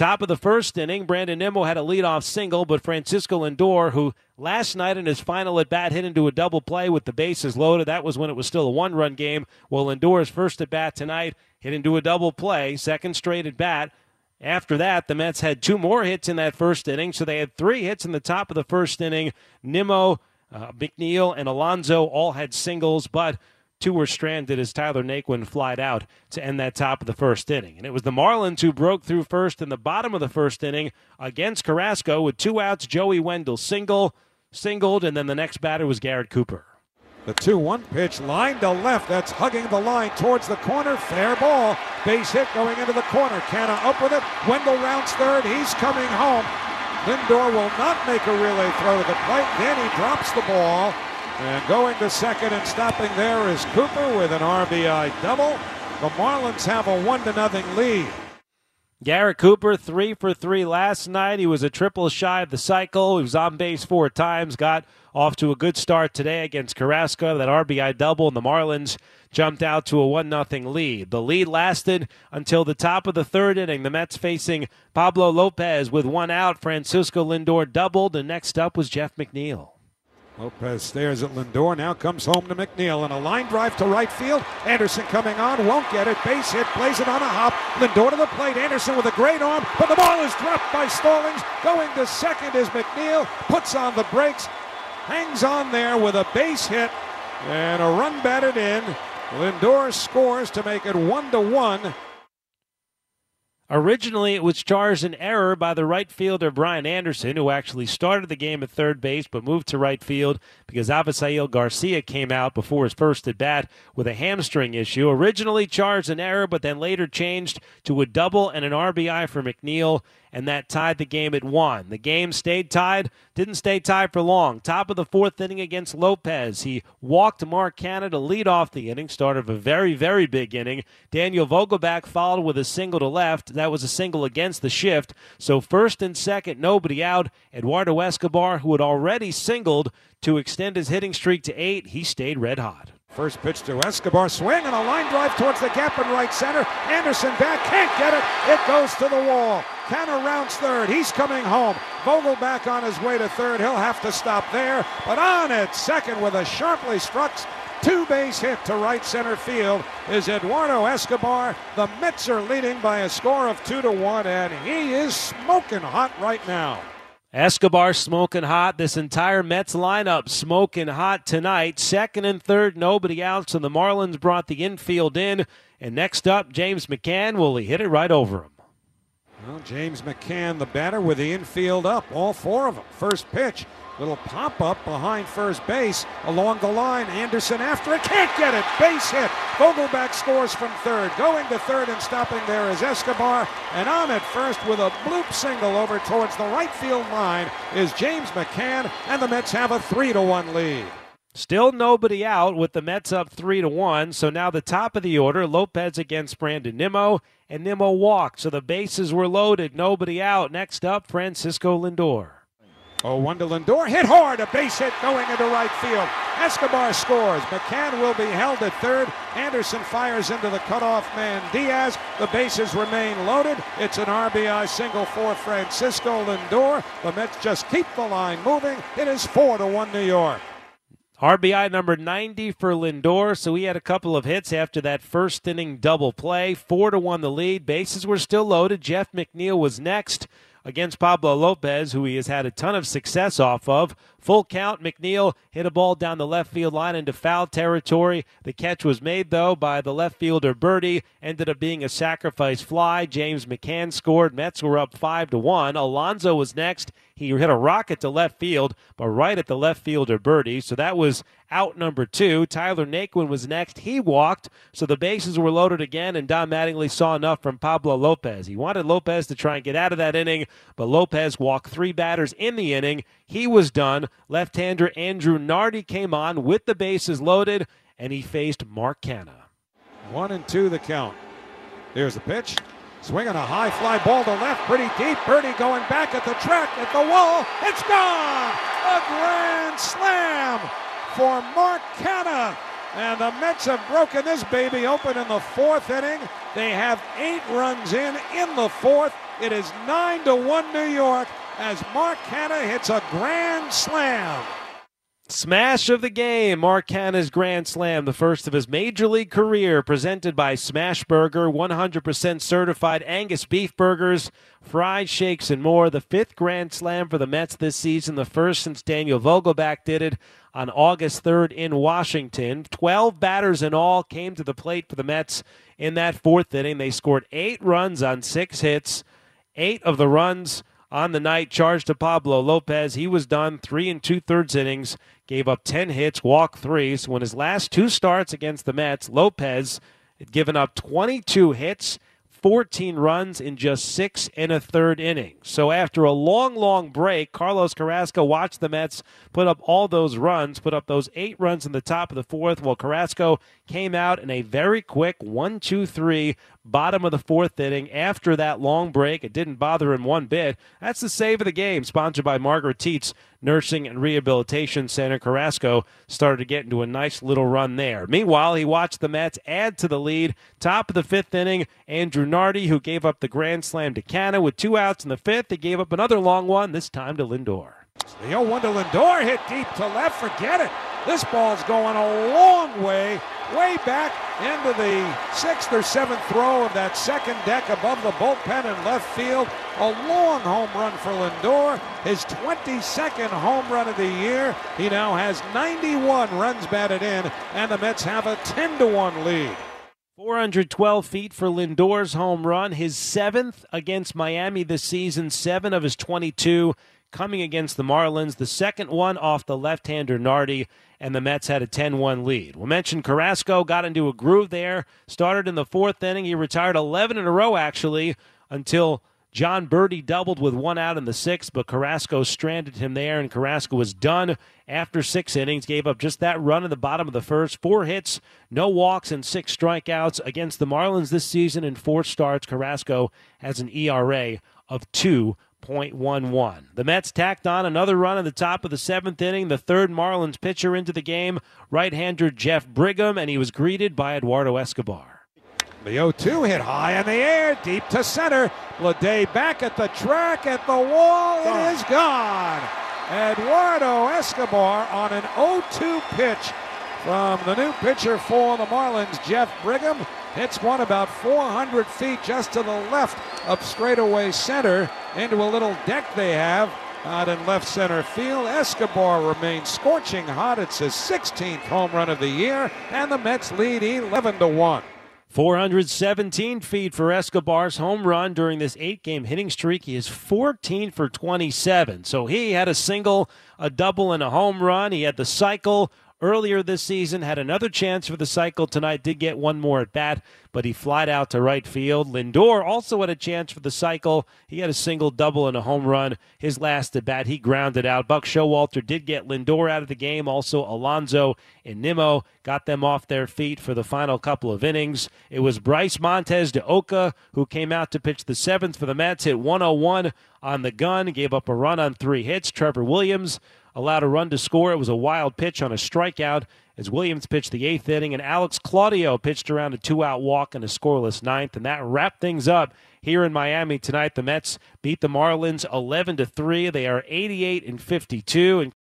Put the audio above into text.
Top of the first inning, Brandon Nimmo had a leadoff single, but Francisco Lindor, who last night in his final at bat hit into a double play with the bases loaded, that was when it was still a one run game. Well, Lindor's first at bat tonight hit into a double play, second straight at bat. After that, the Mets had two more hits in that first inning, so they had three hits in the top of the first inning. Nimmo, uh, McNeil, and Alonso all had singles, but two were stranded as Tyler Naquin flied out to end that top of the first inning. And it was the Marlins who broke through first in the bottom of the first inning against Carrasco with two outs. Joey Wendle single, singled, and then the next batter was Garrett Cooper. The 2 1 pitch, line to left. That's hugging the line towards the corner. Fair ball. Base hit going into the corner. Canha up with it. Wendle rounds third. He's coming home. Lindor will not make a relay throw to the plate. Then he drops the ball. And going to second and stopping there is Cooper with an RBI double. The Marlins have a 1 to nothing lead. Garrett Cooper, three for three last night. He was a triple shy of the cycle. He was on base four times, got off to a good start today against Carrasco. That RBI double, and the Marlins jumped out to a 1 0 lead. The lead lasted until the top of the third inning. The Mets facing Pablo Lopez with one out. Francisco Lindor doubled, and next up was Jeff McNeil. Lopez stares at Lindor, now comes home to McNeil, and a line drive to right field. Anderson coming on, won't get it. Base hit, plays it on a hop. Lindor to the plate. Anderson with a great arm, but the ball is dropped by Stallings. Going to second is McNeil, puts on the brakes, hangs on there with a base hit, and a run batted in. Lindor scores to make it one to one. Originally, it was charged an error by the right fielder Brian Anderson, who actually started the game at third base but moved to right field because Avisail Garcia came out before his first at bat with a hamstring issue. Originally charged an error, but then later changed to a double and an RBI for McNeil and that tied the game at one. The game stayed tied, didn't stay tied for long. Top of the fourth inning against Lopez. He walked Mark Canha to lead off the inning, start of a very, very big inning. Daniel Vogelbach followed with a single to left. That was a single against the shift. So first and second, nobody out. Eduardo Escobar, who had already singled to extend his hitting streak to eight, he stayed red hot. First pitch to Escobar, swing and a line drive towards the gap in right center. Anderson back, can't get it. It goes to the wall. Canha rounds third. He's coming home. Vogelbach on his way to third. He'll have to stop there. But on at second with a sharply struck two base hit to right center field is Eduardo Escobar. The Mets are leading by a score of two to one, and he is smoking hot right now. Escobar smoking hot. This entire Mets lineup smoking hot tonight. Second and third, nobody out. So the Marlins brought the infield in. And next up, James McCann. Will he hit it right over him? Well, James McCann, the batter, with the infield up. All four of them. First pitch Little pop up behind first base along the line. Anderson after it. Can't get it. Base hit. Vogelbach scores from third. Going to third and stopping there is Escobar. And on at first with a bloop single over towards the right field line is James McCann. And the Mets have a 3 to 1 lead. Still nobody out with the Mets up 3 to 1. So now the top of the order Lopez against Brandon Nimmo. And Nimmo walked. So the bases were loaded. Nobody out. Next up, Francisco Lindor. Oh, one to Lindor. Hit hard. A base hit going into right field. Escobar scores. McCann will be held at third. Anderson fires into the cutoff man Diaz. The bases remain loaded. It's an RBI single for Francisco Lindor. The Mets just keep the line moving. It is 4 to 1 New York. RBI number 90 for Lindor. So he had a couple of hits after that first inning double play. 4 to 1 the lead. Bases were still loaded. Jeff McNeil was next against Pablo Lopez, who he has had a ton of success off of. Full count, McNeil hit a ball down the left field line into foul territory. The catch was made, though, by the left fielder Berti. Ended up being a sacrifice fly. James McCann scored. Mets were up 5 to 1. Alonso was next. He hit a rocket to left field, but right at the left fielder Berti. So that was out number two. Tyler Naquin was next. He walked, so the bases were loaded again, and Don Mattingly saw enough from Pablo Lopez. He wanted Lopez to try and get out of that inning, but Lopez walked three batters in the inning. He was done. Left hander Andrew Nardi came on with the bases loaded, and he faced Mark Canha. One and two the count. Here's the pitch. Swinging a high fly ball to left, pretty deep. Berti going back at the track, at the wall. It's gone! A grand slam for Mark Canha. And the Mets have broken this baby open in the fourth inning. They have eight runs in in the fourth. It is nine to one New York as Mark Canha hits a grand slam. Smash of the game, Mark Canha's Grand Slam, the first of his major league career, presented by Smashburger, 100% certified Angus beef burgers, fried shakes, and more. The fifth Grand Slam for the Mets this season, the first since Daniel Vogelbach did it on August 3rd in Washington. 12 batters in all came to the plate for the Mets in that fourth inning. They scored eight runs on six hits. Eight of the runs on the night charged to Pablo Lopez. He was done three and two thirds innings, gave up 10 hits, walked three. So in his last two starts against the Mets, Lopez had given up 22 hits 14 runs in just six and a third innings. So after a long, long break, Carlos Carrasco watched the Mets put up all those runs, put up those eight runs in the top of the fourth, while Carrasco came out in a very quick one, two, three, bottom of the fourth inning. After that long break, it didn't bother him one bit. That's the save of the game, sponsored by Margaret Tietz Nursing and Rehabilitation Center. Carrasco started to get into a nice little run there. Meanwhile, he watched the Mets add to the lead. Top of the fifth inning, Andrew Nardi, who gave up the grand slam to Canha with two outs in the fifth. He gave up another long one, this time to Lindor. The 0 1 to Lindor hit deep to left. Forget it. This ball's going a long way, way back into the sixth or seventh throw of that second deck above the bullpen in left field. A long home run for Lindor, his 22nd home run of the year. He now has 91 runs batted in, and the Mets have a 10 to 1 lead. 412 feet for Lindor's home run, his seventh against Miami this season, seven of his 22 coming against the Marlins. The second one off the left hander Nardi, and the Mets had a 10 1 lead. We mentioned Carrasco got into a groove there, started in the fourth inning. He retired 11 in a row, actually, until Jon Berti doubled with one out in the sixth, but Carrasco stranded him there, and Carrasco was done after six innings. Gave up just that run in the bottom of the first. Four hits, no walks, and six strikeouts against the Marlins this season in four starts. Carrasco has an ERA of 2.11. The Mets tacked on another run in the top of the seventh inning. The third Marlins pitcher into the game, right hander Jeff Brigham, and he was greeted by Eduardo Escobar. The 0 2 hit high in the air, deep to center. Bleday back at the track, at the wall. It is gone. Eduardo Escobar on an 0 2 pitch from the new pitcher for the Marlins, Jeff Brigham. Hits one about 400 feet just to the left of straightaway center into a little deck they have out in left center field. Escobar remains scorching hot. It's his 16th home run of the year, and the Mets lead 11 to 1. 417 feet for Escobar's home run during this eight game hitting streak. He is 14 for 27. So he had a single, a double, and a home run. He had the cycle earlier this season, had another chance for the cycle tonight, did get one more at bat, but he flied out to right field. Lindor also had a chance for the cycle. He had a single, double, and a home run. His last at bat, he grounded out. Buck Showalter did get Lindor out of the game. Also, Alonso and Nimmo got them off their feet for the final couple of innings. It was Bryce Montes de Oca who came out to pitch the seventh for the Mets, hit 101 on the gun, gave up a run on three hits. Trevor Williams allowed a run to score. It was a wild pitch on a strikeout as Williams pitched the eighth inning, and Alex Claudio pitched around a two out walk in a scoreless ninth, and that wrapped things up here in Miami tonight. The Mets beat the Marlins 11 to 3. They are 88 and 52. And